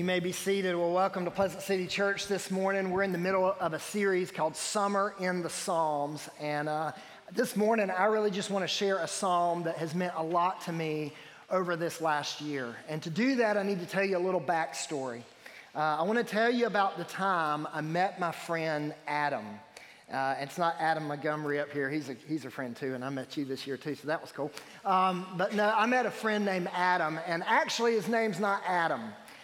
You may be seated. Well, welcome to Pleasant City Church this morning. We're in the middle of a series called Summer in the Psalms. And uh, this morning, I really just want to share a psalm that has meant a lot to me over this last year. And to do that, I need to tell you a little backstory. Uh, I want to tell you about the time I met my friend Adam. Uh, it's not Adam Montgomery up here. He's a, he's a friend too, and I met you this year too, so that was cool. Um, but no, I met a friend named Adam, and actually, his name's not Adam.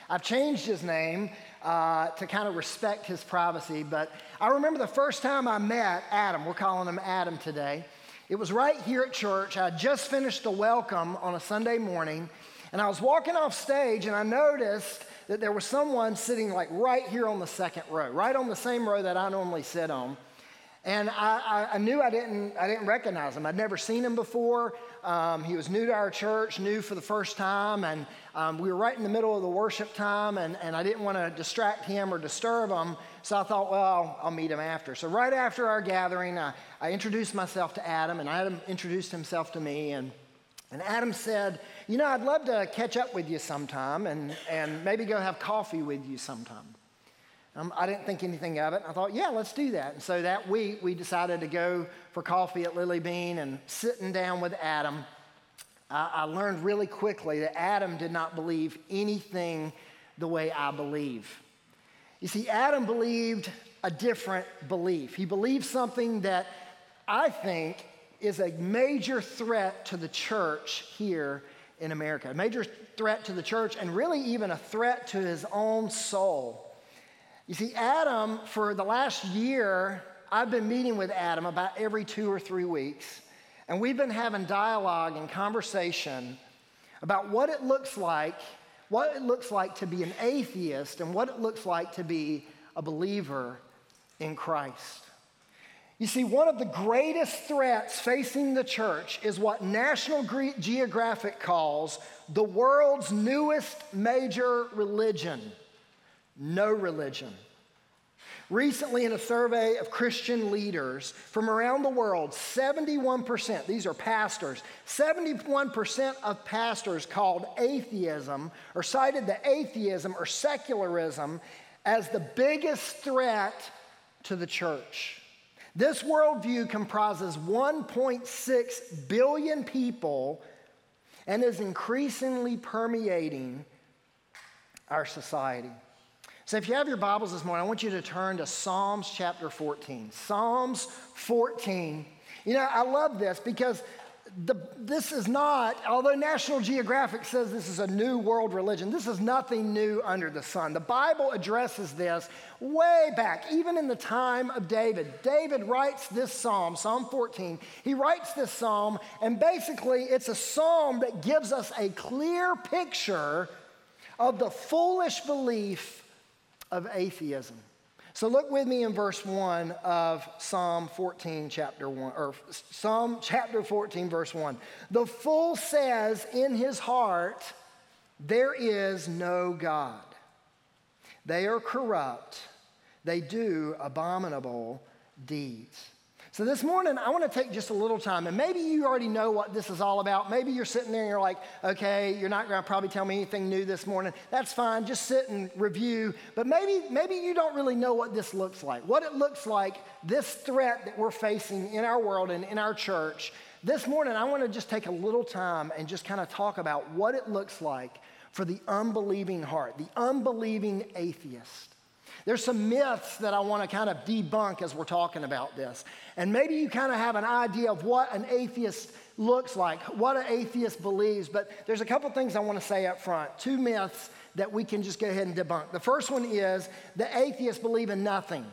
I've changed his name uh, to kind of respect his privacy, but I remember the first time I met Adam, we're calling him Adam today. It was right here at church. I just finished the welcome on a Sunday morning, and I was walking off stage, and I noticed that there was someone sitting like right here on the second row, right on the same row that I normally sit on. And I, I, I, knew I didn't, I didn't recognize him. I'd never seen him before. Um, he was new to our church, new for the first time. And um, we were right in the middle of the worship time, and, and I didn't want to distract him or disturb him. So I thought, well, I'll, meet him after. So right after our gathering, I, I introduced myself to Adam, and Adam introduced himself to me. And, and Adam said, You know, I'd love to catch up with you sometime and, and maybe go have coffee with you sometime. Um, I didn't think anything of it. I thought, yeah, let's do that. And so that week, we decided to go for coffee at Lily Bean and sitting down with Adam. I, I learned really quickly that Adam did not believe anything the way I believe. You see, Adam believed a different belief. He believed something that I think is a major threat to the church here in America, a major threat to the church, and really even a threat to his own soul. You see, Adam, for the last year, I've been meeting with Adam about every two or three weeks, and we've been having dialogue and conversation about what it looks like, what it looks like to be an atheist, and what it looks like to be a believer in Christ. You see, one of the greatest threats facing the church is what National Geographic calls the world's newest major religion no religion. Recently, in a survey of Christian leaders from around the world, 71%, these are pastors, 71% of pastors called atheism or cited the atheism or secularism as the biggest threat to the church. This worldview comprises 1.6 billion people and is increasingly permeating our society. So if you have your Bibles this morning, I want you to turn to Psalms chapter 14. Psalms 14. You know, I love this because the, this is not, although National Geographic says this is a new world religion, this is nothing new under the sun. The Bible addresses this way back, even in the time of David. David writes this psalm, Psalm 14. He writes this psalm, and basically it's a psalm that gives us a clear picture of the foolish belief of atheism. So look with me in verse 1 of Psalm 14, chapter 1, or Psalm chapter 14, verse 1. The fool says in his heart, There is no God. They are corrupt, they do abominable deeds. So this morning, I want to take just a little time, and maybe you already know what this is all about. Maybe you're sitting there and you're like, okay, you're not going to probably tell me anything new this morning. That's fine. Just sit and review. But maybe, maybe you don't really know what this looks like. What it looks like, this threat that we're facing in our world and in our church. This morning, I want to just take a little time and just kind of talk about what it looks like for the unbelieving heart, the unbelieving atheist. There's some myths that I want to kind of debunk as we're talking about this. And maybe you kind of have an idea of what an atheist looks like, what an atheist believes, but there's a couple things I want to say up front. Two myths that we can just go ahead and debunk. The first one is the atheists believe in nothing.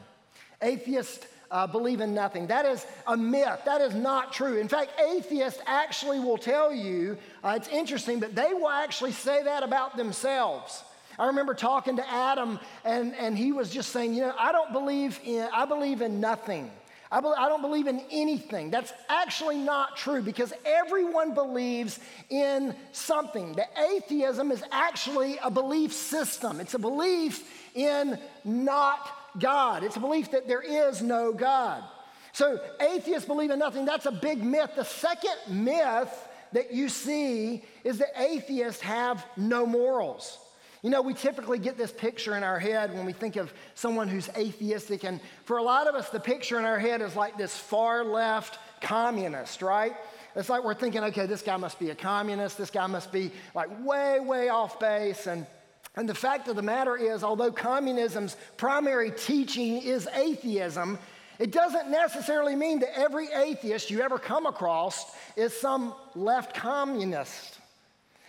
Atheists uh, believe in nothing. That is a myth. That is not true. In fact, atheists actually will tell you, uh, it's interesting, but they will actually say that about themselves. I remember talking to Adam, and, and he was just saying, You know, I don't believe in, I believe in nothing. I, be, I don't believe in anything. That's actually not true because everyone believes in something. The atheism is actually a belief system, it's a belief in not God, it's a belief that there is no God. So atheists believe in nothing. That's a big myth. The second myth that you see is that atheists have no morals. You know, we typically get this picture in our head when we think of someone who's atheistic, and for a lot of us, the picture in our head is like this far left communist, right? It's like we're thinking, okay, this guy must be a communist, this guy must be like way, way off base, and and the fact of the matter is, although communism's primary teaching is atheism, it doesn't necessarily mean that every atheist you ever come across is some left communist.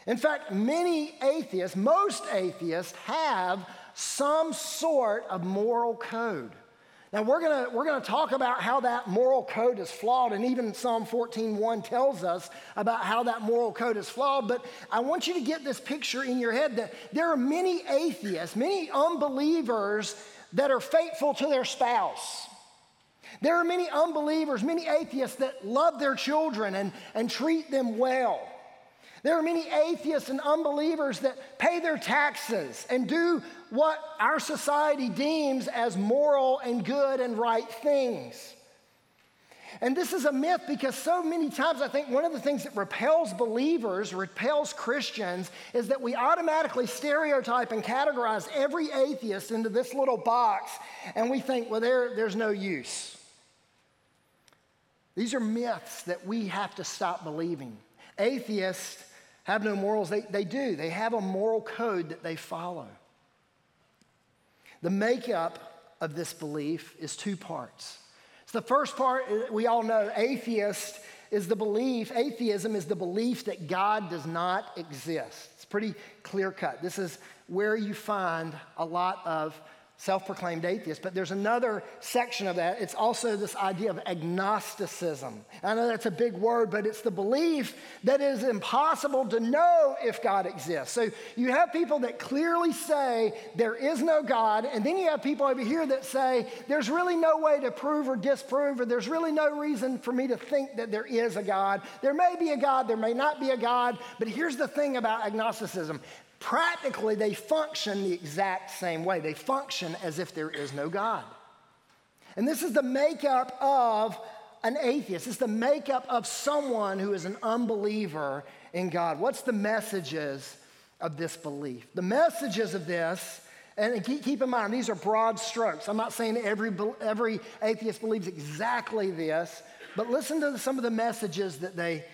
In fact, many atheists, most atheists, have some sort of moral code. Now we're gonna, we're gonna talk about how that moral code is flawed, and even Psalm 14:1 tells us about how that moral code is flawed. But I want you to get this picture in your head that there are many atheists, many unbelievers that are faithful to their spouse. There are many unbelievers, many atheists that love their children and, and treat them well. There are many atheists and unbelievers that pay their taxes and do what our society deems as moral and good and right things. And this is a myth because so many times I think one of the things that repels believers, repels Christians, is that we automatically stereotype and categorize every atheist into this little box and we think, well, there, there's no use. These are myths that we have to stop believing. Atheists have no morals. They, they do, they have a moral code that they follow. The makeup of this belief is two parts. So the first part, we all know, atheist is the belief, atheism is the belief that God does not exist. It's pretty clear cut. This is where you find a lot of self proclaimed atheist, but there's another section of that. It's also this idea of agnosticism. I know that's a big word, but it's the belief that it is impossible to know if God exists. So you have people that clearly say there is no God, and then you have people over here that say there's really no way to prove or disprove, or there's really no reason for me to think that there is a God. There may be a God, there may not be a God, but here's the thing about agnosticism practically they function the exact same way. They function as if there is no God. And this is the makeup of an atheist. It's the makeup of someone who is an unbeliever in God. What's the messages of this belief? The messages of this, and keep, in mind, these are broad strokes. I'm not saying every, every atheist believes exactly this, but listen to some of the messages that they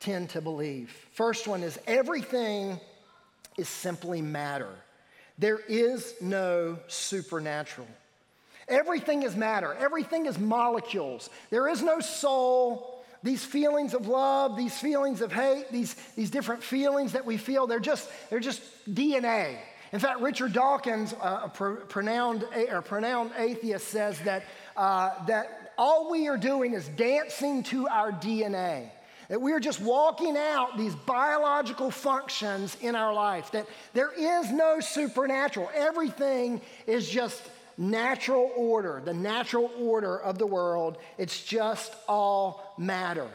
tend to believe. First one is everything is simply matter. There is no supernatural. Everything is matter, everything is molecules. There is no soul. These feelings of love, these feelings of hate, these, these different feelings that we feel, they're just, they're just DNA. In fact, Richard Dawkins, uh, a pronounced, or pronounced atheist, says that, uh, that all we are doing is dancing to our DNA. That we are just walking out these biological functions in our life, that there is no supernatural. Everything is just natural order, the natural order of the world. It's just all matter.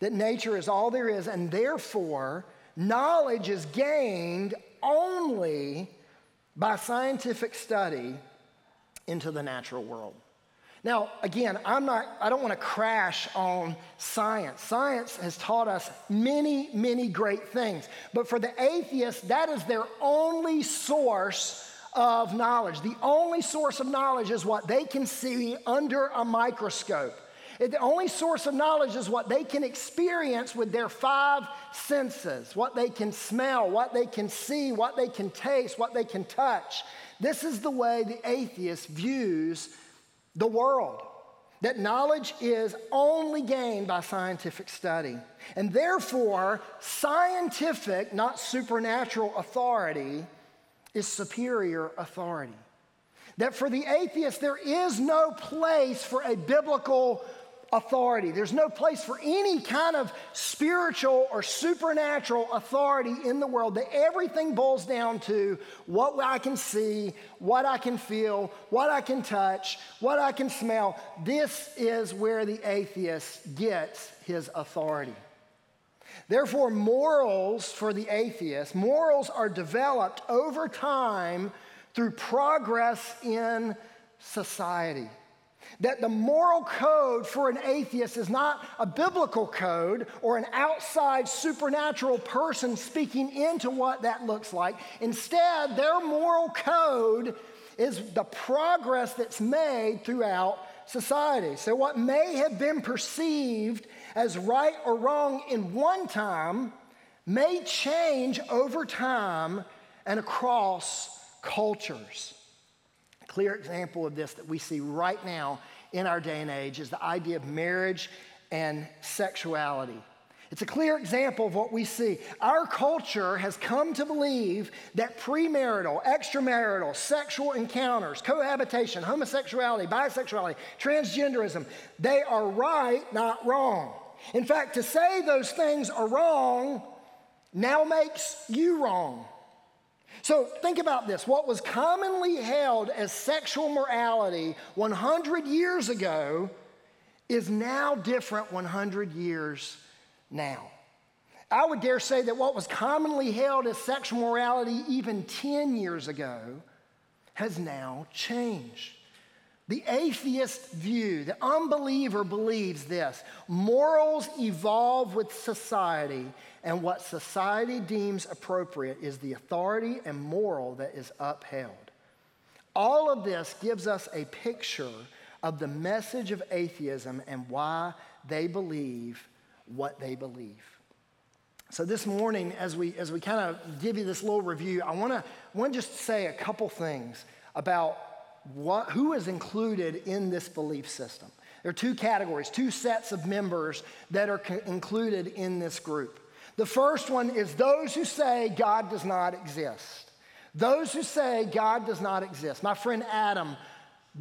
That nature is all there is, and therefore, knowledge is gained only by scientific study into the natural world. Now, again, I'm not, I don't want to crash on science. Science has taught us many, many great things. But for the atheist, that is their only source of knowledge. The only source of knowledge is what they can see under a microscope. The only source of knowledge is what they can experience with their five senses what they can smell, what they can see, what they can taste, what they can touch. This is the way the atheist views the world. That knowledge is only gained by scientific study. And therefore, scientific, not supernatural authority, is superior authority. That for the atheist, there is no place for a biblical authority. There's no place for any kind of spiritual or supernatural authority in the world. That everything boils down to what I can see, what I can feel, what I can touch, what I can smell. This is where the atheist gets his authority. Therefore, morals for the atheist, morals are developed over time through progress in society. That the moral code for an atheist is not a biblical code or an outside supernatural person speaking into what that looks like. Instead, their moral code is the progress that's made throughout society. So, what may have been perceived as right or wrong in one time may change over time and across cultures. Clear example of this that we see right now in our day and age is the idea of marriage and sexuality. It's a clear example of what we see. Our culture has come to believe that premarital, extramarital, sexual encounters, cohabitation, homosexuality, bisexuality, transgenderism, they are right, not wrong. In fact, to say those things are wrong now makes you wrong. So think about this. What was commonly held as sexual morality 100 years ago is now different 100 years now. I would dare say that what was commonly held as sexual morality even 10 years ago has now changed. The atheist view, the unbeliever believes this morals evolve with society, and what society deems appropriate is the authority and moral that is upheld. All of this gives us a picture of the message of atheism and why they believe what they believe. So this morning, as we as we kind of give you this little review, I want to want to just say a couple things about what, who is included in this belief system. There are two categories, two sets of members that are co- included in this group. The first one is those who say God does not exist. Those who say God does not exist. My friend Adam,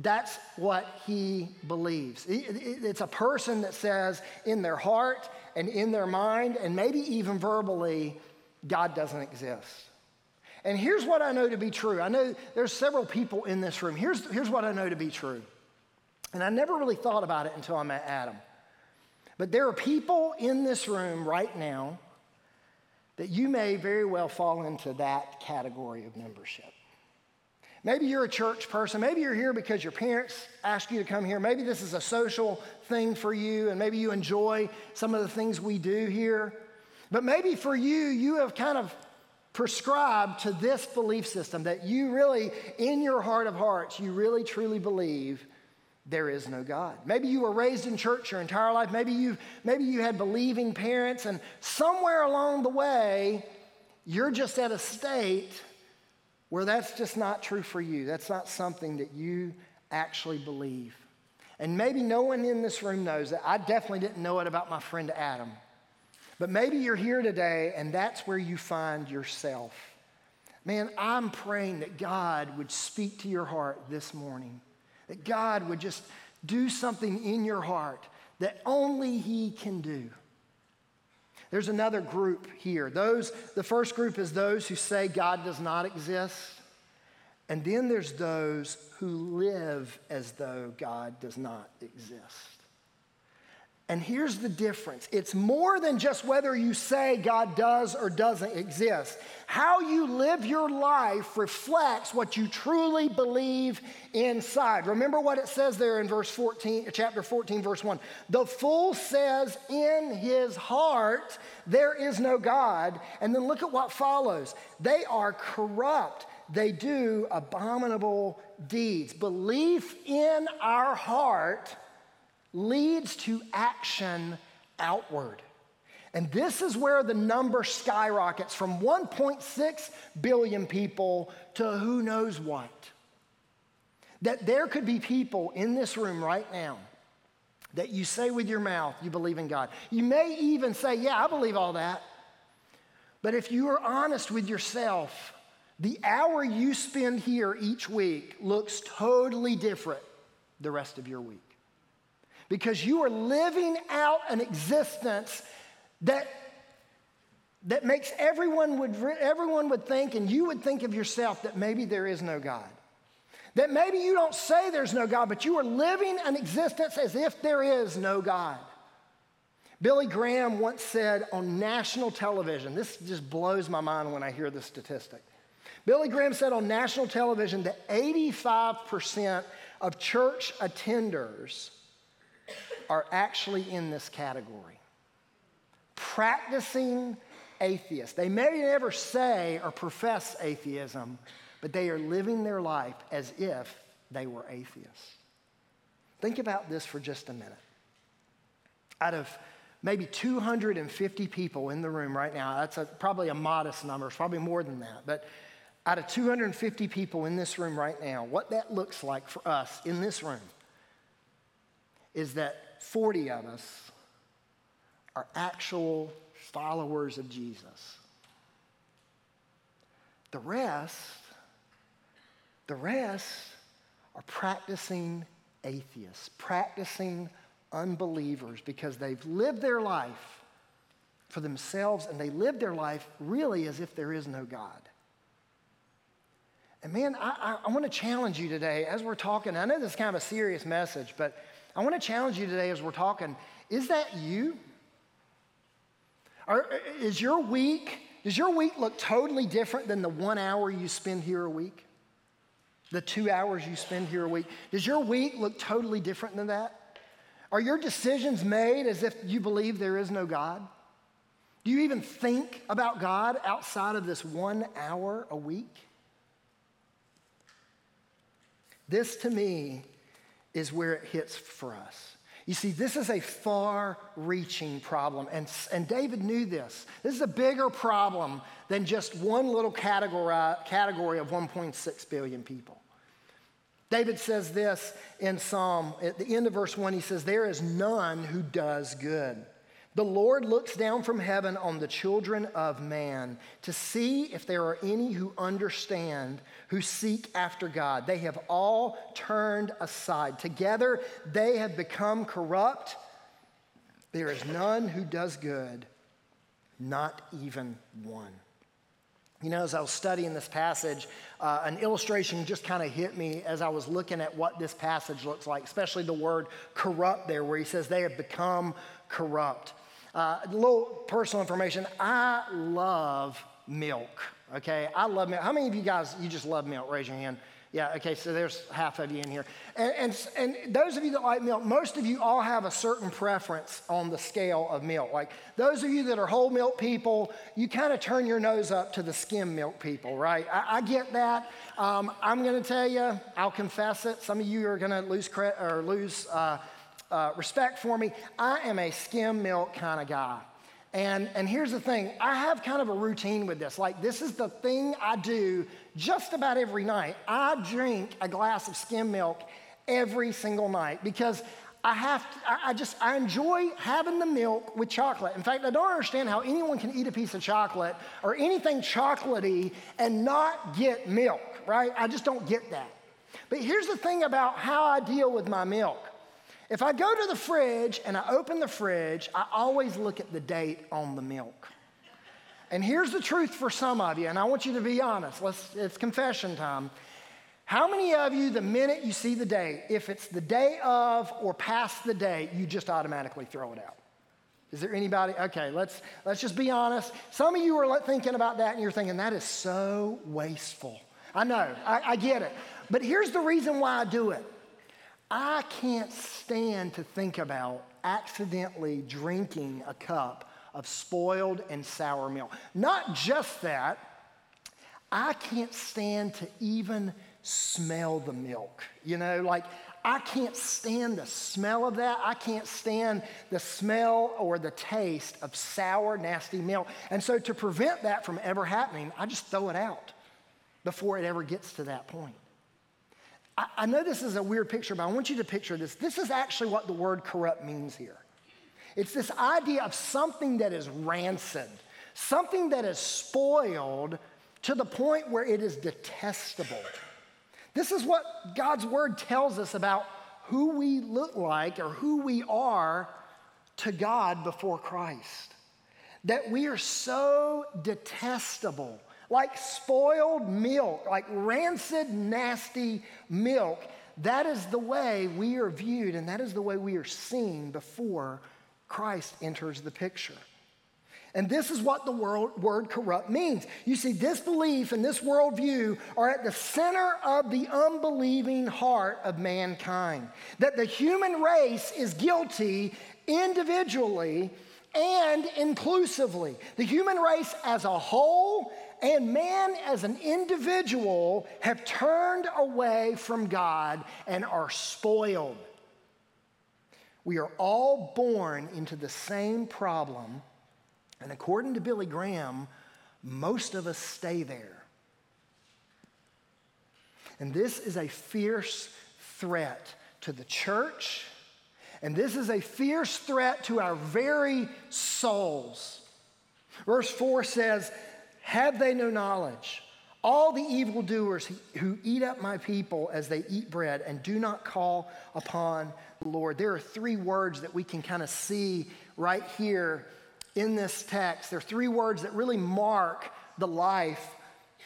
that's what he believes. It's a person that says in their heart and in their mind, and maybe even verbally, God doesn't exist. And here's what I know to be true. I know there's several people in this room. Here's, here's what I know to be true. And I never really thought about it until I met Adam. But there are people in this room right now that you may very well fall into that category of membership. Maybe you're a church person. Maybe you're here because your parents asked you to come here. Maybe this is a social thing for you, and maybe you enjoy some of the things we do here. But maybe for you, you have kind of prescribed to this belief system that you really, in your heart of hearts, you really truly believe there is no God. Maybe you were raised in church your entire life. Maybe you maybe you had believing parents and somewhere along the way you're just at a state where that's just not true for you. That's not something that you actually believe. And maybe no one in this room knows that. I definitely didn't know it about my friend Adam. But maybe you're here today and that's where you find yourself. Man, I'm praying that God would speak to your heart this morning, that God would just do something in your heart that only He can do. There's another group here. Those, the first group is those who say God does not exist. And then there's those who live as though God does not exist. And here's the difference it's more than just whether you say God does or doesn't exist. How you live your life reflects what you truly believe inside. Remember what it says there in verse 14, chapter 14, verse 1. The fool says in his heart, There is no God. And then look at what follows. They are corrupt, they do abominable deeds. Belief in our heart leads to action outward. And this is where the number skyrockets from 1.6 billion people to who knows what. That there could be people in this room right now that you say with your mouth you believe in God. You may even say, Yeah, I believe all that. But if you are honest with yourself, the hour you spend here each week looks totally different the rest of your week because you are living out an existence that, that makes everyone would, everyone would think, and you would think of yourself, that maybe there is no God. That maybe you don't say there's no God, but you are living an existence as if there is no God. Billy Graham once said on national television, this just blows my mind when I hear this statistic. Billy Graham said on national television that 85% of church attenders are actually in this category practicing atheists. They may never say or profess atheism, but they are living their life as if they were atheists. Think about this for just a minute. Out of maybe 250 people in the room right now, that's a, probably a modest number, it's probably more than that, but out of 250 people in this room right now, what that looks like for us in this room is that 40 of us are actual followers of Jesus. The rest, the rest are practicing atheists, practicing unbelievers because they've lived their life for themselves and they live their life really as if there is no God. And man, I, I, I want to challenge you today as we're talking. I know this is kind of a serious message, but I want to challenge you today as we're talking. Is that you? Or is your week, does your week look totally different than the one hour you spend here a week? The two hours you spend here a week? Does your week look totally different than that? Are your decisions made as if you believe there is no God? Do you even think about God outside of this one hour a week? This to me is where it hits for us. You see, this is a far reaching problem, and, and David knew this. This is a bigger problem than just one little category, category of 1.6 billion people. David says this in Psalm, at the end of verse 1, he says, There is none who does good. The Lord looks down from heaven on the children of man to see if there are any who understand, who seek after God. They have all turned aside. Together they have become corrupt. There is none who does good, not even one. You know, as I was studying this passage, uh, an illustration just kind of hit me as I was looking at what this passage looks like, especially the word corrupt there, where he says they have become corrupt. Uh, a little personal information I love milk, okay? I love milk. How many of you guys, you just love milk? Raise your hand. Yeah, okay, so there's half of you in here. And, and, and, those of you that like milk, most of you all have a certain preference on the scale of milk. Like those of you that are whole milk people, you kind of turn your nose up to the skim milk people, right? I, I get that. Um, I'm going to tell you, I'll confess it. Some of you are going to lose credit or lose. Uh, uh, respect for me, I am a skim milk kind of guy. And, and here's the thing I have kind of a routine with this. Like, this is the thing I do just about every night. I drink a glass of skim milk every single night because I have to, I just, I enjoy having the milk with chocolate. In fact, I don't understand how anyone can eat a piece of chocolate or anything chocolatey and not get milk, right? I just don't get that. But here's the thing about how I deal with my milk if I go to the fridge and I open the fridge, I always look at the date on the milk. And here's the truth for some of you, and I want you to be honest. Let's, it's confession time. How many of you, the minute you see the date, if it's the day of or past the date, you just automatically throw it out? Is there anybody? Okay, let's, let's just be honest. Some of you are thinking about that and you're thinking, that is so wasteful. I know, I, I get it. But here's the reason why I do it I can't stand to think about accidentally drinking a cup of spoiled and sour milk. Not just that, I can't stand to even smell the milk. You know, like I can't stand the smell of that. I can't stand the smell or the taste of sour, nasty milk. And so, to prevent that from ever happening, I just throw it out before it ever gets to that point. I, know this is a weird picture, but I want you to picture this. This is actually what the word corrupt means here. It's this idea of something that is rancid, something that is spoiled to the point where it is detestable. This is what God's word tells us about who we look like or who we are to God before Christ. That we are so detestable like spoiled milk, like rancid, nasty milk. That is the way we are viewed, and that is the way we are seen before Christ enters the picture. And this is what the word corrupt means. You see, disbelief and this worldview are at the center of the unbelieving heart of mankind. That the human race is guilty individually and inclusively. The human race as a whole and man as an individual have turned away from God and are spoiled. We are all born into the same problem and according to Billy Graham, most of us stay there. And this is a fierce threat to the church, and this is a fierce threat to our very souls. Verse 4 says, Have they no knowledge? All the evildoers who eat up my people as they eat bread and do not call upon the Lord. There are three words that we can kind of see right here in this text, there are three words that really mark the life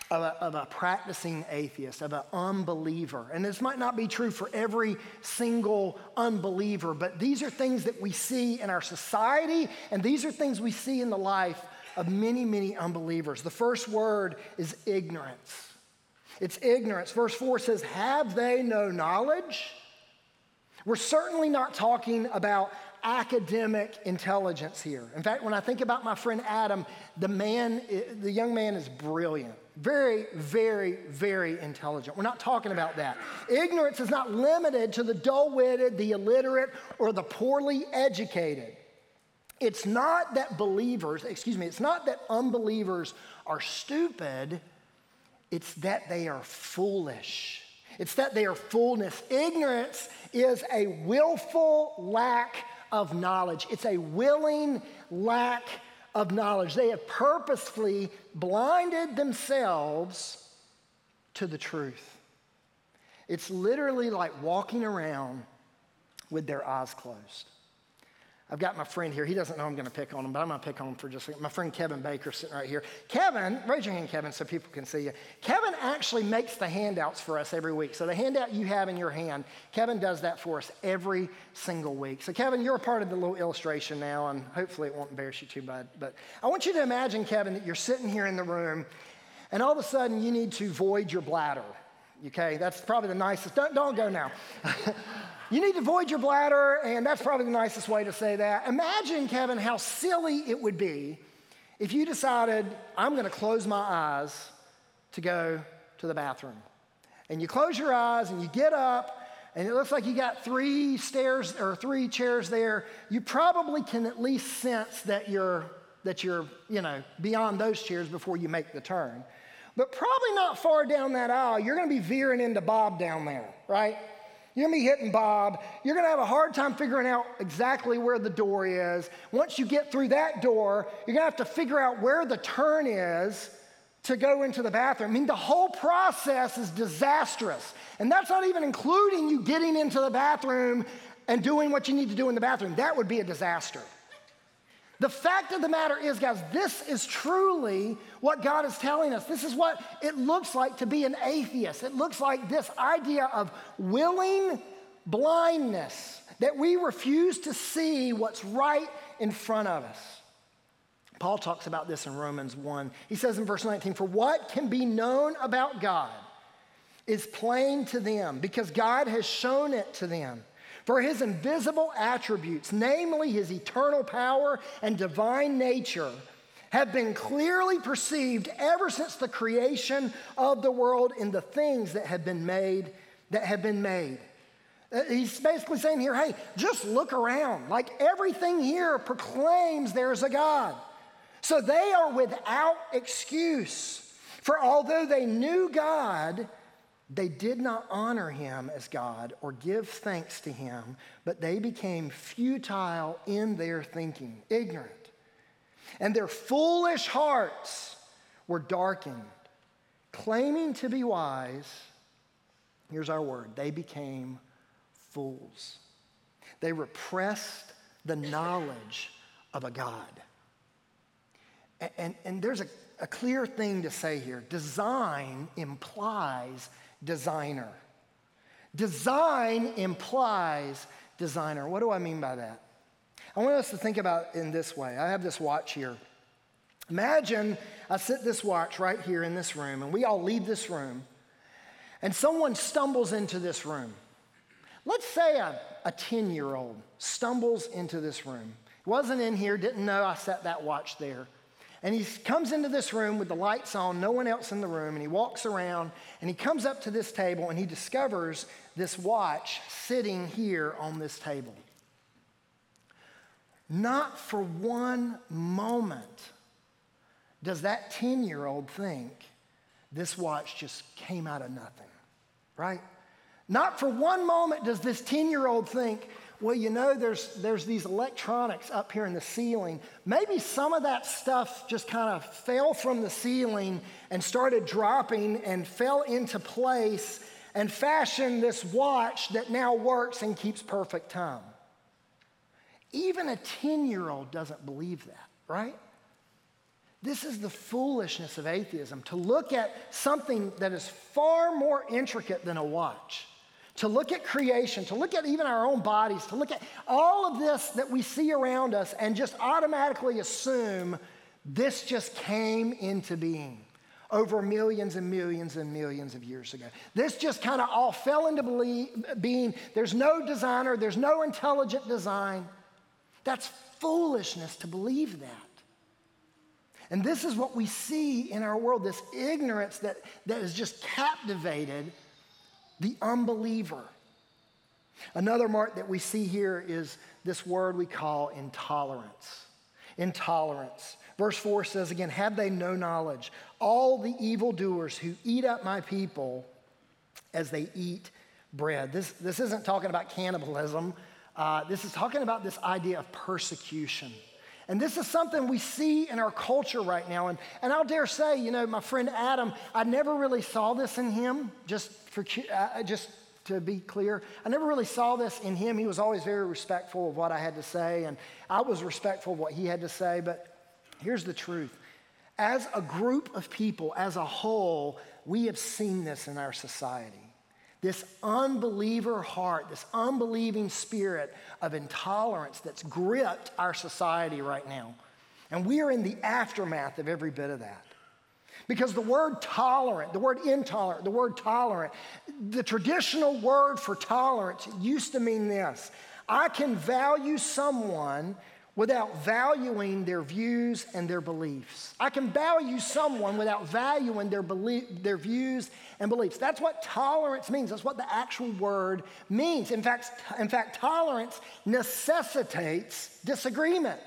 of a, of a, practicing atheist, of an unbeliever. And this might not be true for every single unbeliever, but these are things that we see in our society, and these are things we see in the life of many, many unbelievers. The first word is ignorance. It's ignorance. Verse 4 says, Have they no knowledge? We're certainly not talking about academic intelligence here. In fact, when I think about my friend Adam, the man, the young man is brilliant. Very, very, very intelligent. We're not talking about that. Ignorance is not limited to the dull witted, the illiterate, or the poorly educated. It's not that believers, excuse me, it's not that unbelievers are stupid, it's that they are foolish. It's that they are fullness. Ignorance is a willful lack of knowledge. It's a willing lack of knowledge. They have purposefully blinded themselves to the truth. It's literally like walking around with their eyes closed. I've got my friend here. He doesn't know I'm going to pick on him, but I'm going to pick on him for just a second. My friend Kevin Baker sitting right here. Kevin, raise your hand, Kevin, so people can see you. Kevin actually makes the handouts for us every week. So the handout you have in your hand, Kevin does that for us every single week. So Kevin, you're a part of the little illustration now, and hopefully it won't embarrass you too bad. But I want you to imagine, Kevin, that you're sitting here in the room, and all of a sudden you need to void your bladder. Okay, that's probably the nicest. Don't, don't go now. You need to void your bladder, and that's probably the nicest way to say that. Imagine, Kevin, how silly it would be if you decided, I'm going to close my eyes to go to the bathroom. And you close your eyes and you get up, and it looks like you got three stairs or three chairs there. You probably can at least sense that you're, that you're, you know, beyond those chairs before you make the turn. But probably not far down that aisle, you're going to be veering into Bob down there, right? You're gonna be hitting Bob. You're gonna have a hard time figuring out exactly where the door is. Once you get through that door, you're gonna have to figure out where the turn is to go into the bathroom. I mean, the whole process is disastrous. And that's not even including you getting into the bathroom and doing what you need to do in the bathroom. That would be a disaster. The fact of the matter is, guys, this is truly what God is telling us. This is what it looks like to be an atheist. It looks like this idea of willing blindness, that we refuse to see what's right in front of us. Paul talks about this in Romans 1. He says in verse 19, For what can be known about God is plain to them, because God has shown it to them. For his invisible attributes, namely his eternal power and divine nature, have been clearly perceived ever since the creation of the world in the things that have been made that have been made. Uh, he's basically saying here, hey, just look around. Like everything here proclaims there's a God. So they are without excuse. For although they knew God, they did not honor him as God or give thanks to him, but they became futile in their thinking, ignorant. And their foolish hearts were darkened. Claiming to be wise, here's our word, they became fools. They repressed the knowledge of a God. And, and, and there's a, a clear thing to say here design implies designer. Design implies designer. What do I mean by that? I want us to think about in this way. I have this watch here. Imagine I set this watch right here in this room, and we all leave this room, and someone stumbles into this room. Let's say a 10 year old stumbles into this room. Wasn't in here, didn't know I set that watch there. And he comes into this room with the lights on, no one else in the room, and he walks around and he comes up to this table and he discovers this watch sitting here on this table. Not for one moment does that 10 year old think this watch just came out of nothing, right? Not for one moment does this 10 year old think, well, you know, there's, there's these electronics up here in the ceiling. Maybe some of that stuff just kind of fell from the ceiling and started dropping and fell into place and fashioned this watch that now works and keeps perfect time. Even a 10 year old doesn't believe that, right? This is the foolishness of atheism to look at something that is far more intricate than a watch to look at creation, to look at even our own bodies, to look at all of this that we see around us and just automatically assume this just came into being over millions and millions and millions of years ago. This just kind of all fell into being. There's no designer, there's no intelligent design. That's foolishness to believe that. And this is what we see in our world this ignorance that, that is just captivated the unbeliever. Another mark that we see here is this word we call intolerance. Intolerance. Verse 4 says again, Have they no knowledge? All the evildoers who eat up my people as they eat bread. This, this isn't talking about cannibalism, uh, this is talking about this idea of persecution. And this is something we see in our culture right now. And, and I'll dare say, you know, my friend Adam, I never really saw this in him, just, for, uh, just to be clear. I never really saw this in him. He was always very respectful of what I had to say, and I was respectful of what he had to say. But here's the truth as a group of people, as a whole, we have seen this in our society this unbeliever heart, this unbelieving spirit of intolerance that's gripped our society right now. And we are in the aftermath of every bit of that. Because the word tolerant, the word intolerant, the word tolerant, the traditional word for tolerance used to mean this I can value someone without valuing their views and their beliefs. I can value someone without valuing their, belief, their views and beliefs. That's what tolerance means. That's what the actual word means. In fact, in fact, tolerance necessitates disagreement.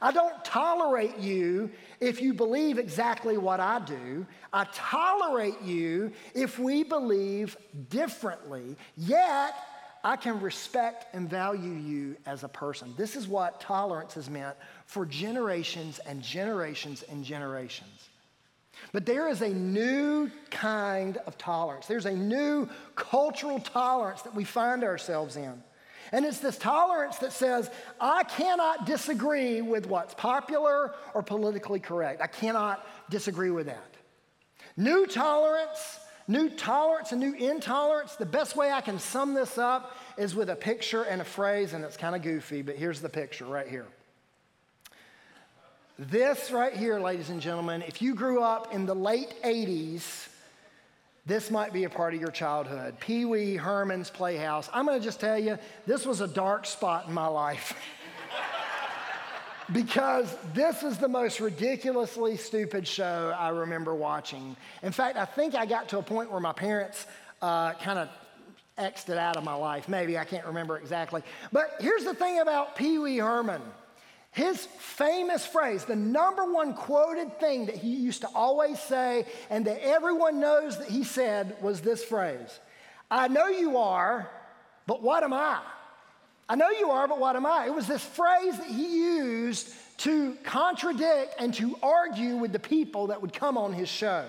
I don't tolerate you if you believe exactly what I do. I tolerate you if we believe differently. Yet, I can respect and value you as a person. This is what tolerance has meant for generations and generations and generations. But there is a new kind of tolerance. There's a new cultural tolerance that we find ourselves in. And it's this tolerance that says, I cannot disagree with what's popular or politically correct. I cannot disagree with that. New tolerance New tolerance and new intolerance, the best way I can sum this up is with a picture and a phrase, and it's kind of goofy, but here's the picture right here. This right here, ladies and gentlemen, if you grew up in the late 80s, this might be a part of your childhood. Pee Wee Herman's Playhouse. I'm going to just tell you, this was a dark spot in my life. because this is the most ridiculously stupid show I remember watching. In fact, I think I got to a point where my parents uh, kind of X'd it out of my life. Maybe, I can't remember exactly. But here's the thing about Pee Wee Herman. His famous phrase, the number one quoted thing that he used to always say and that everyone knows that he said was this phrase I know you are, but what am I? I know you are, but what am I? It was this phrase that he used to contradict and to argue with the people that would come on his show.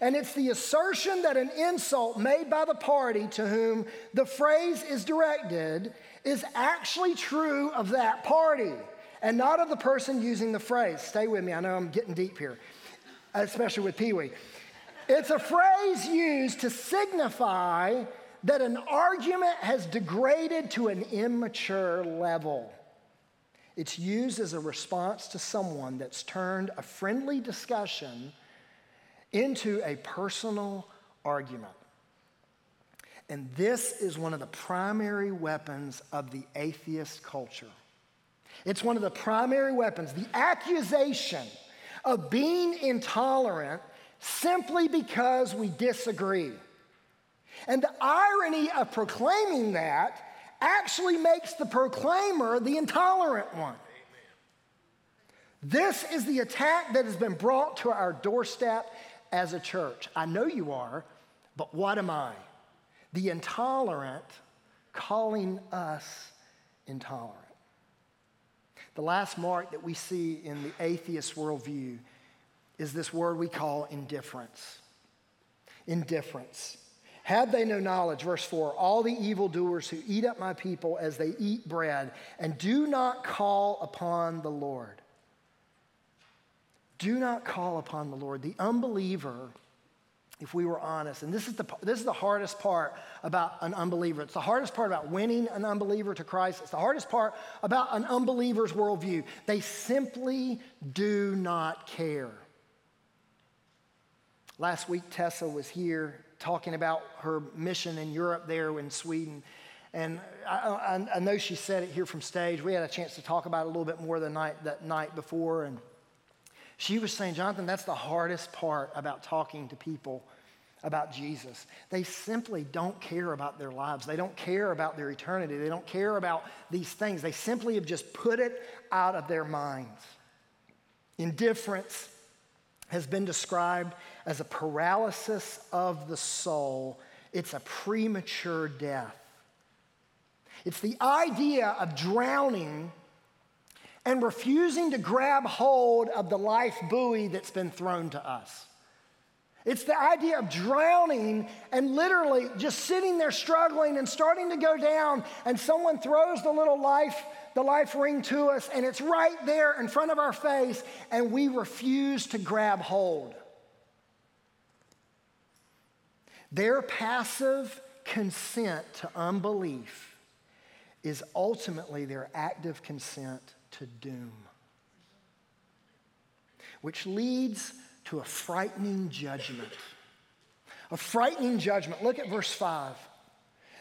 And it's the assertion that an insult made by the party to whom the phrase is directed is actually true of that party and not of the person using the phrase. Stay with me, I know I'm getting deep here, especially with Pee Wee. It's a phrase used to signify that an argument has degraded to an immature level. It's used as a response to someone that's turned a friendly discussion into a personal argument. And this is one of the primary weapons of the atheist culture. It's one of the primary weapons, the accusation of being intolerant simply because we disagree. And the irony of proclaiming that actually makes the proclaimer the intolerant one. This is the attack that has been brought to our doorstep as a church. I know you are, but what am I? The intolerant calling us intolerant. The last mark that we see in the atheist worldview is this word we call indifference. Indifference. Had they no knowledge, verse 4, all the evildoers who eat up my people as they eat bread and do not call upon the Lord. Do not call upon the Lord. The unbeliever, if we were honest, and this is the, this is the hardest part about an unbeliever. It's the hardest part about winning an unbeliever to Christ. It's the hardest part about an unbeliever's worldview. They simply do not care. Last week, Tessa was here talking about her mission in Europe there in Sweden. And I, I, I, know she said it here from stage. We had a chance to talk about it a little bit more the night, that night before. And she was saying, Jonathan, that's the hardest part about talking to people about Jesus. They simply don't care about their lives. They don't care about their eternity. They don't care about these things. They simply have just put it out of their minds. Indifference has been described as a paralysis of the soul, it's a premature death. It's the idea of drowning and refusing to grab hold of the life buoy that's been thrown to us. It's the idea of drowning and literally just sitting there struggling and starting to go down, and someone throws the little life, the life ring to us, and it's right there in front of our face, and we refuse to grab hold. Their passive consent to unbelief is ultimately their active consent to doom, which leads to a frightening judgment. A frightening judgment. Look at verse 5.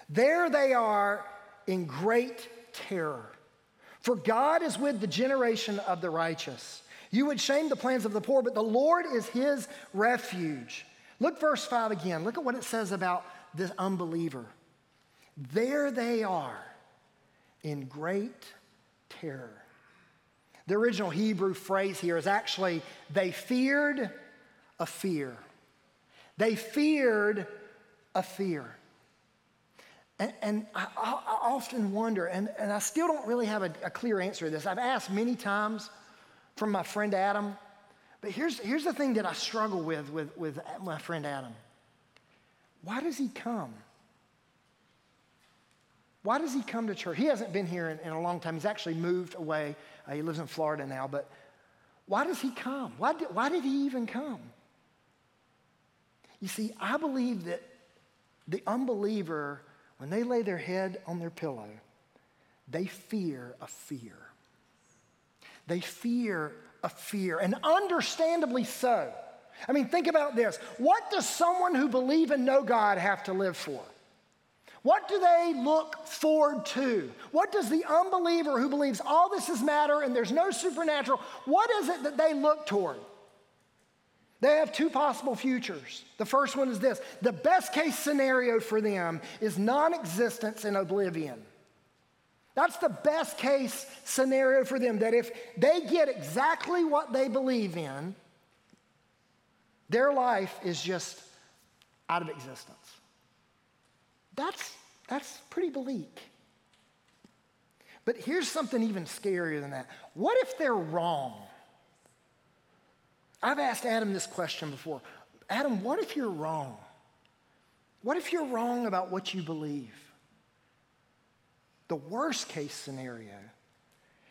There they are in great terror. For God is with the generation of the righteous. You would shame the plans of the poor, but the Lord is his refuge. Look verse 5 again. Look at what it says about this unbeliever. There they are in great terror. The original Hebrew phrase here is actually, they feared a fear. They feared a fear. And, and I, I, often wonder, and, and I still don't really have a, a clear answer to this. I've asked many times from my friend Adam, but here's, here's the thing that I struggle with, with with my friend Adam. Why does he come? Why does he come to church? He hasn't been here in, in a long time. He's actually moved away. Uh, he lives in Florida now. But why does he come? Why did, why did he even come? You see, I believe that the unbeliever, when they lay their head on their pillow, they fear a fear. They fear a fear, and understandably so. I mean, think about this. What does someone who believes and know God have to live for? What do they look forward to? What does the unbeliever who believes all this is matter and there's no supernatural, what is it that they look toward? They have two possible futures. The first one is this the best case scenario for them is non existence and oblivion. That's the best case scenario for them that if they get exactly what they believe in, their life is just out of existence. That's, that's pretty bleak. But here's something even scarier than that. What if they're wrong? I've asked Adam this question before Adam, what if you're wrong? What if you're wrong about what you believe? The worst case scenario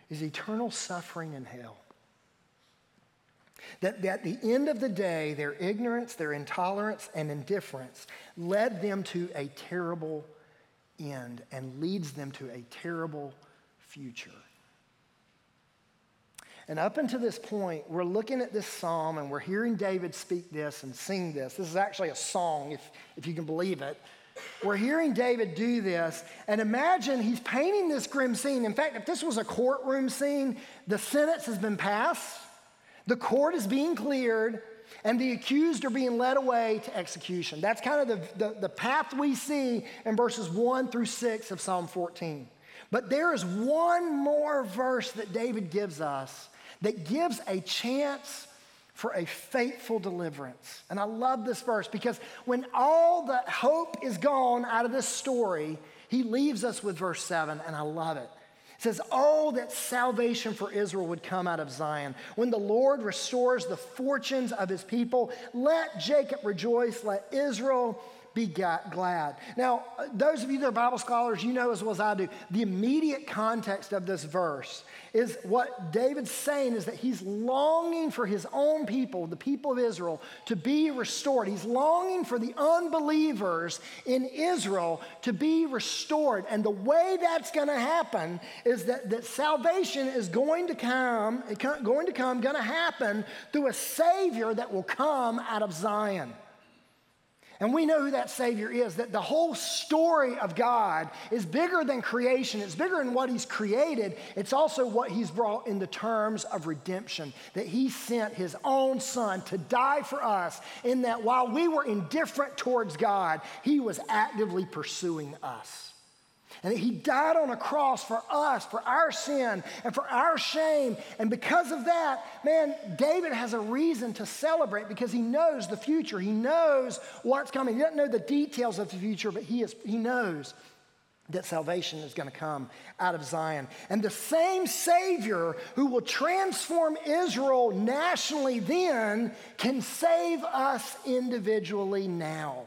is eternal suffering in hell. That, that at the end of the day, their ignorance, their intolerance, and indifference led them to a terrible end and leads them to a terrible future. And up until this point, we're looking at this psalm and we're hearing David speak this and sing this. This is actually a song, if, if you can believe it. We're hearing David do this, and imagine he's painting this grim scene. In fact, if this was a courtroom scene, the sentence has been passed, the court is being cleared, and the accused are being led away to execution. That's kind of the, the, the path we see in verses 1 through 6 of Psalm 14. But there is one more verse that David gives us that gives a chance for a faithful deliverance. And I love this verse because when all the hope is gone out of this story, he leaves us with verse 7, and I love it. It says, Oh, that salvation for Israel would come out of Zion. When the Lord restores the fortunes of his people, let Jacob rejoice, let Israel be glad. Now, uh, those of you that are Bible scholars, you know as well as I do, the immediate context of this verse is what David's saying is that he's longing for his own people, the people of Israel, to be restored. He's longing for the unbelievers in Israel to be restored. And the way that's going to happen is that, that salvation is going to come, going to come, going to happen through a Savior that will come out of Zion. And we know who that Savior is, that the whole story of God is bigger than creation. It's bigger than what He's created. It's also what He's brought in the terms of redemption. That He sent His own Son to die for us, in that while we were indifferent towards God, He was actively pursuing us. And he died on a cross for us, for our sin, and for our shame. And because of that, man, David has a reason to celebrate because he knows the future. He knows what's coming. He doesn't know the details of the future, but he, is, he knows that salvation is going to come out of Zion. And the same Savior who will transform Israel nationally then can save us individually now.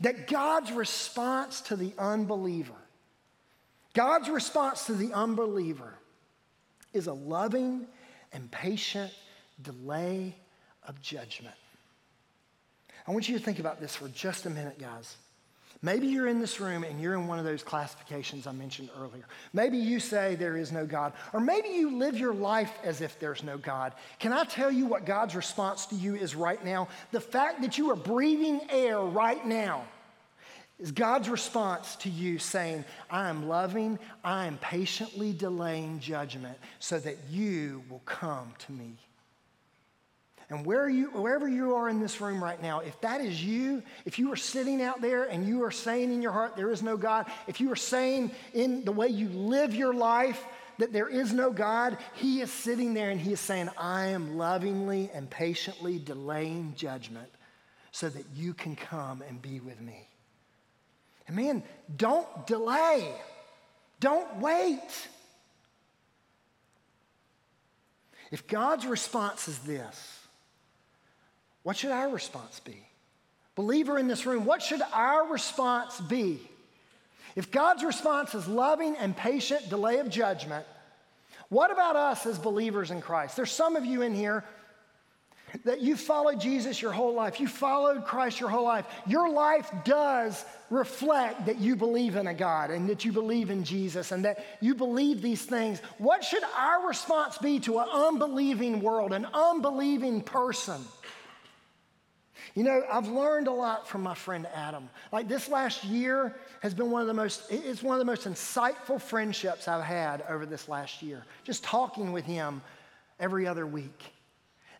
That God's response to the unbeliever, God's response to the unbeliever is a loving and patient delay of judgment. I want you to think about this for just a minute, guys. Maybe you're in this room and you're in one of those classifications I mentioned earlier. Maybe you say there is no God, or maybe you live your life as if there's no God. Can I tell you what God's response to you is right now? The fact that you are breathing air right now is God's response to you saying, I am loving, I am patiently delaying judgment so that you will come to me. And where you, wherever you are in this room right now, if that is you, if you are sitting out there and you are saying in your heart, there is no God, if you are saying in the way you live your life that there is no God, He is sitting there and He is saying, I am lovingly and patiently delaying judgment so that you can come and be with me. And man, don't delay, don't wait. If God's response is this, what should our response be? Believer in this room, what should our response be? If God's response is loving and patient delay of judgment, what about us as believers in Christ? There's some of you in here that you followed Jesus your whole life. You followed Christ your whole life. Your life does reflect that you believe in a God and that you believe in Jesus and that you believe these things. What should our response be to an unbelieving world, an unbelieving person? You know, I've learned a lot from my friend Adam. Like this last year has been one of the most, it's one of the most insightful friendships I've had over this last year. Just talking with him every other week.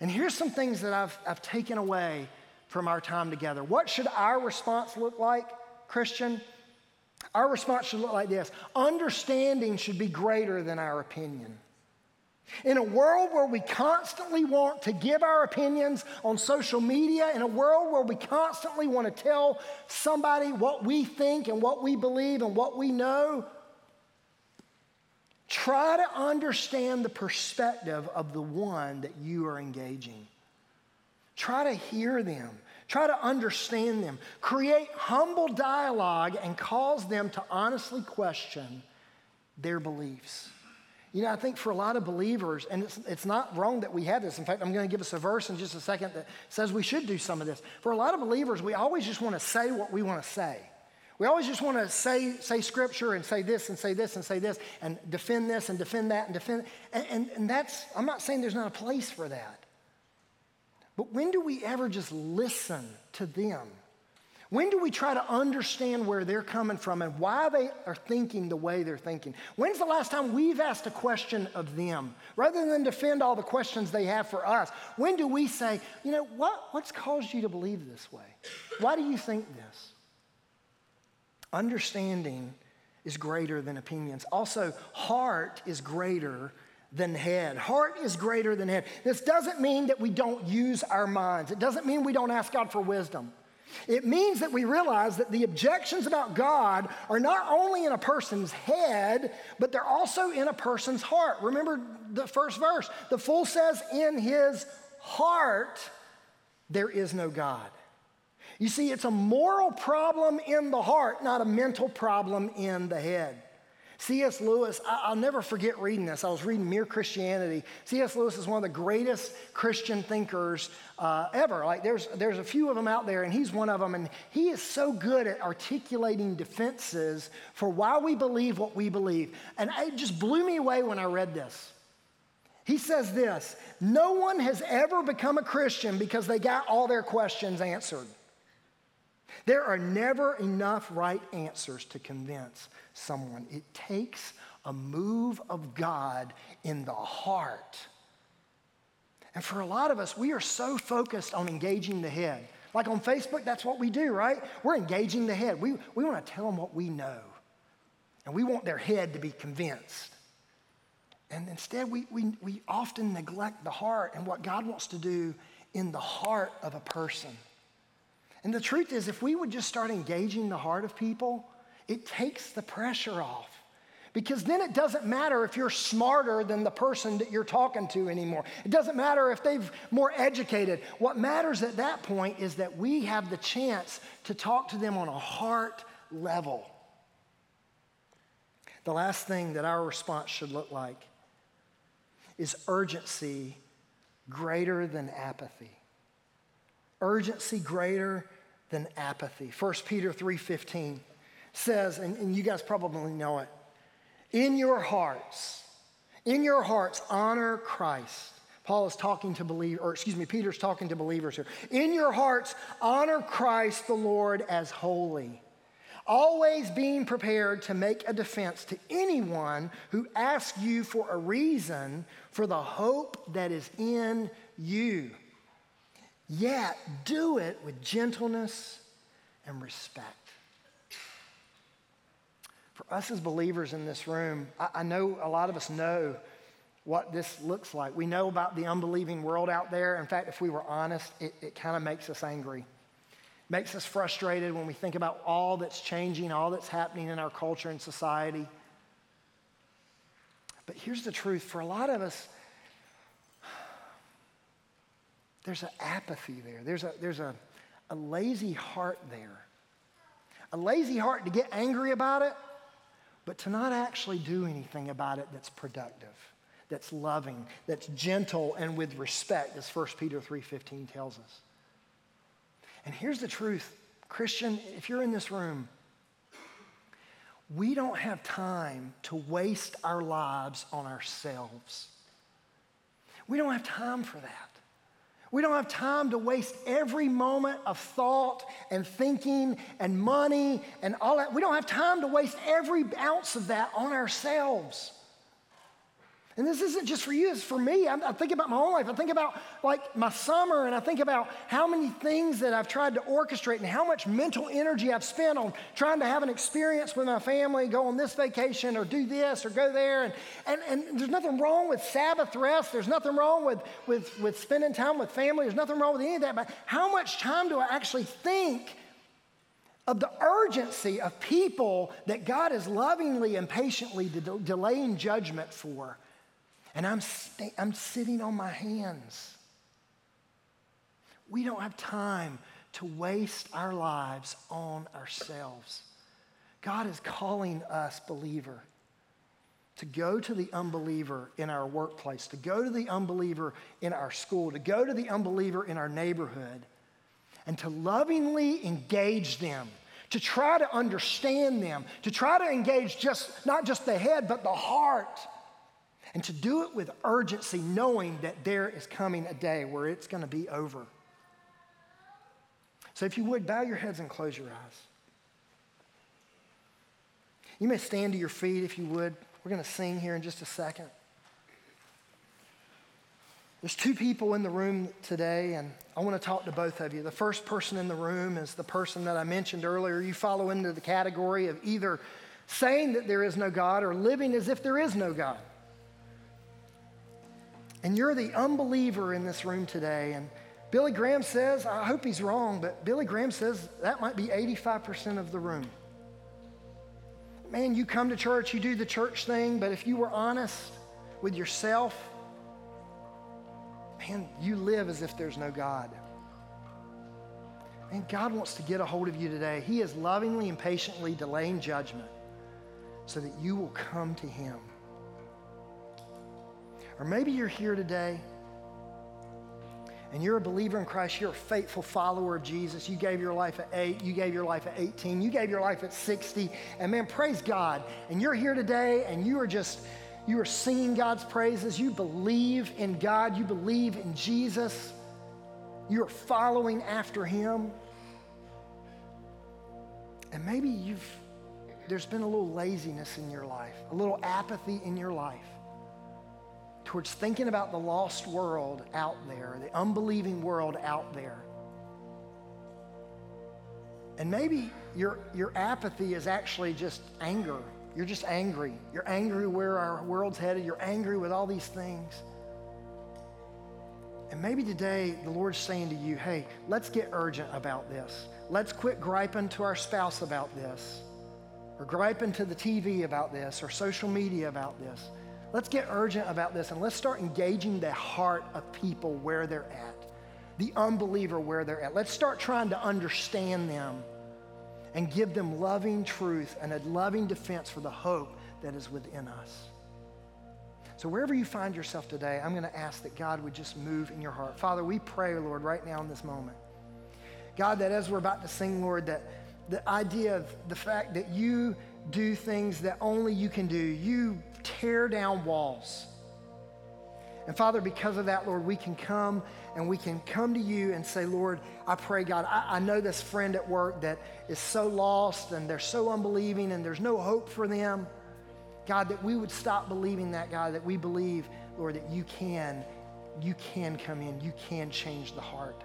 And here's some things that I've, I've taken away from our time together. What should our response look like, Christian? Our response should look like this understanding should be greater than our opinion. In a world where we constantly want to give our opinions on social media, in a world where we constantly want to tell somebody what we think and what we believe and what we know, try to understand the perspective of the one that you are engaging. Try to hear them. Try to understand them. Create humble dialogue and cause them to honestly question their beliefs. You know, I think for a lot of believers, and it's, it's not wrong that we have this. In fact, I'm going to give us a verse in just a second that says we should do some of this. For a lot of believers, we always just want to say what we want to say. We always just want to say, say scripture and say this and say this and say this and defend this and defend that and defend. And, and, and that's, I'm not saying there's not a place for that. But when do we ever just listen to them? When do we try to understand where they're coming from and why they are thinking the way they're thinking? When's the last time we've asked a question of them rather than defend all the questions they have for us? When do we say, you know, what, what's caused you to believe this way? Why do you think this? Understanding is greater than opinions. Also, heart is greater than head. Heart is greater than head. This doesn't mean that we don't use our minds, it doesn't mean we don't ask God for wisdom. It means that we realize that the objections about God are not only in a person's head, but they're also in a person's heart. Remember the first verse. The fool says, In his heart, there is no God. You see, it's a moral problem in the heart, not a mental problem in the head. C.S. Lewis, I'll never forget reading this. I was reading Mere Christianity. C.S. Lewis is one of the greatest Christian thinkers uh, ever. Like there's, there's a few of them out there, and he's one of them. And he is so good at articulating defenses for why we believe what we believe. And it just blew me away when I read this. He says this No one has ever become a Christian because they got all their questions answered. There are never enough right answers to convince someone. It takes a move of God in the heart. And for a lot of us, we are so focused on engaging the head. Like on Facebook, that's what we do, right? We're engaging the head. We, we want to tell them what we know. And we want their head to be convinced. And instead, we, we, we often neglect the heart and what God wants to do in the heart of a person. And the truth is, if we would just start engaging the heart of people, it takes the pressure off. Because then it doesn't matter if you're smarter than the person that you're talking to anymore. It doesn't matter if they've more educated. What matters at that point is that we have the chance to talk to them on a heart level. The last thing that our response should look like is urgency greater than apathy. Urgency greater than apathy. 1 Peter 3:15 says, and, and you guys probably know it, in your hearts, in your hearts, honor Christ. Paul is talking to believers, or excuse me, Peter's talking to believers here. In your hearts, honor Christ the Lord as holy, always being prepared to make a defense to anyone who asks you for a reason for the hope that is in you. Yet do it with gentleness and respect For us as believers in this room, I, I know a lot of us know what this looks like. We know about the unbelieving world out there. In fact, if we were honest, it, it kind of makes us angry. Makes us frustrated when we think about all that's changing, all that's happening in our culture and society. But here's the truth for a lot of us, there's an apathy there, there's a, there's a, a lazy heart there. A lazy heart to get angry about it but to not actually do anything about it that's productive, that's loving, that's gentle and with respect, as 1 Peter 3:15 tells us. And here's the truth, Christian, if you're in this room, we don't have time to waste our lives on ourselves. We don't have time for that. We don't have time to waste every moment of thought and thinking and money and all that. We don't have time to waste every ounce of that on ourselves. And this isn't just for you, it's for me. I, I, think about my own life. I think about like my summer and I think about how many things that I've tried to orchestrate and how much mental energy I've spent on trying to have an experience with my family, go on this vacation or do this or go there. And, and, and there's nothing wrong with Sabbath rest. There's nothing wrong with, with, with spending time with family. There's nothing wrong with any of that. But how much time do I actually think of the urgency of people that God is lovingly and patiently de- delaying judgment for? And I'm, I'm sitting on my hands. We don't have time to waste our lives on ourselves. God is calling us, believer, to go to the unbeliever in our workplace, to go to the unbeliever in our school, to go to the unbeliever in our neighborhood, and to lovingly engage them to try to understand them, to try to engage just not just the head, but the heart, and to do it with urgency, knowing that there is coming a day where it's going to be over. So, if you would, bow your heads and close your eyes. You may stand to your feet if you would. We're going to sing here in just a second. There's two people in the room today, and I want to talk to both of you. The first person in the room is the person that I mentioned earlier. You follow into the category of either saying that there is no God or living as if there is no God. And you're the unbeliever in this room today. And Billy Graham says, I hope he's wrong, but Billy Graham says that might be 85% of the room. Man, you come to church, you do the church thing, but if you were honest with yourself, man, you live as if there's no God. And God wants to get a hold of you today. He is lovingly and patiently delaying judgment so that you will come to Him. Or maybe you're here today and you're a believer in Christ, you're a faithful follower of Jesus. You gave your life at eight, you gave your life at 18, you gave your life at 60, and man, praise God. And you're here today and you are just you are singing God's praises. You believe in God. You believe in Jesus. You're following after Him. And maybe you've, there's been a little laziness in your life, a little apathy in your life towards thinking about the lost world out there, the unbelieving world out there. And maybe your, your apathy is actually just anger you're just angry. You're angry where our world's headed. You're angry with all these things. And maybe today the Lord's saying to you, hey, let's get urgent about this. Let's quit griping to our spouse about this, or griping to the TV about this, or social media about this. Let's get urgent about this and let's start engaging the heart of people where they're at, the unbeliever where they're at. Let's start trying to understand them and give them loving truth and a loving defense for the hope that is within us. So, wherever you find yourself today, I'm going to ask that God would just move in your heart. Father, we pray, Lord, right now in this moment. God, that as we're about to sing, Lord, that the idea of the fact that you do things that only you can do, you tear down walls. And Father, because of that, Lord, we can come and we can come to you and say, Lord, I pray, God, I, I, know this friend at work that is so lost and they're so unbelieving and there's no hope for them. God, that we would stop believing that, God, that we believe, Lord, that you can, you can come in, you can change the heart.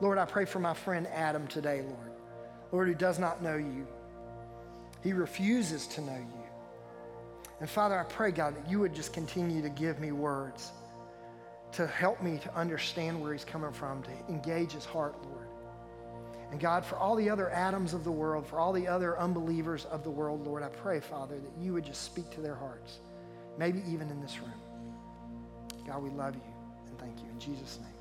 Lord, I pray for my friend Adam today, Lord. Lord, who does not know you. He refuses to know you. And Father, I pray, God, that you would just continue to give me words to help me to understand where he's coming from, to engage his heart, Lord. And God, for all the other Adams of the world, for all the other unbelievers of the world, Lord, I pray, Father, that you would just speak to their hearts, maybe even in this room. God, we love you and thank you. In Jesus' name.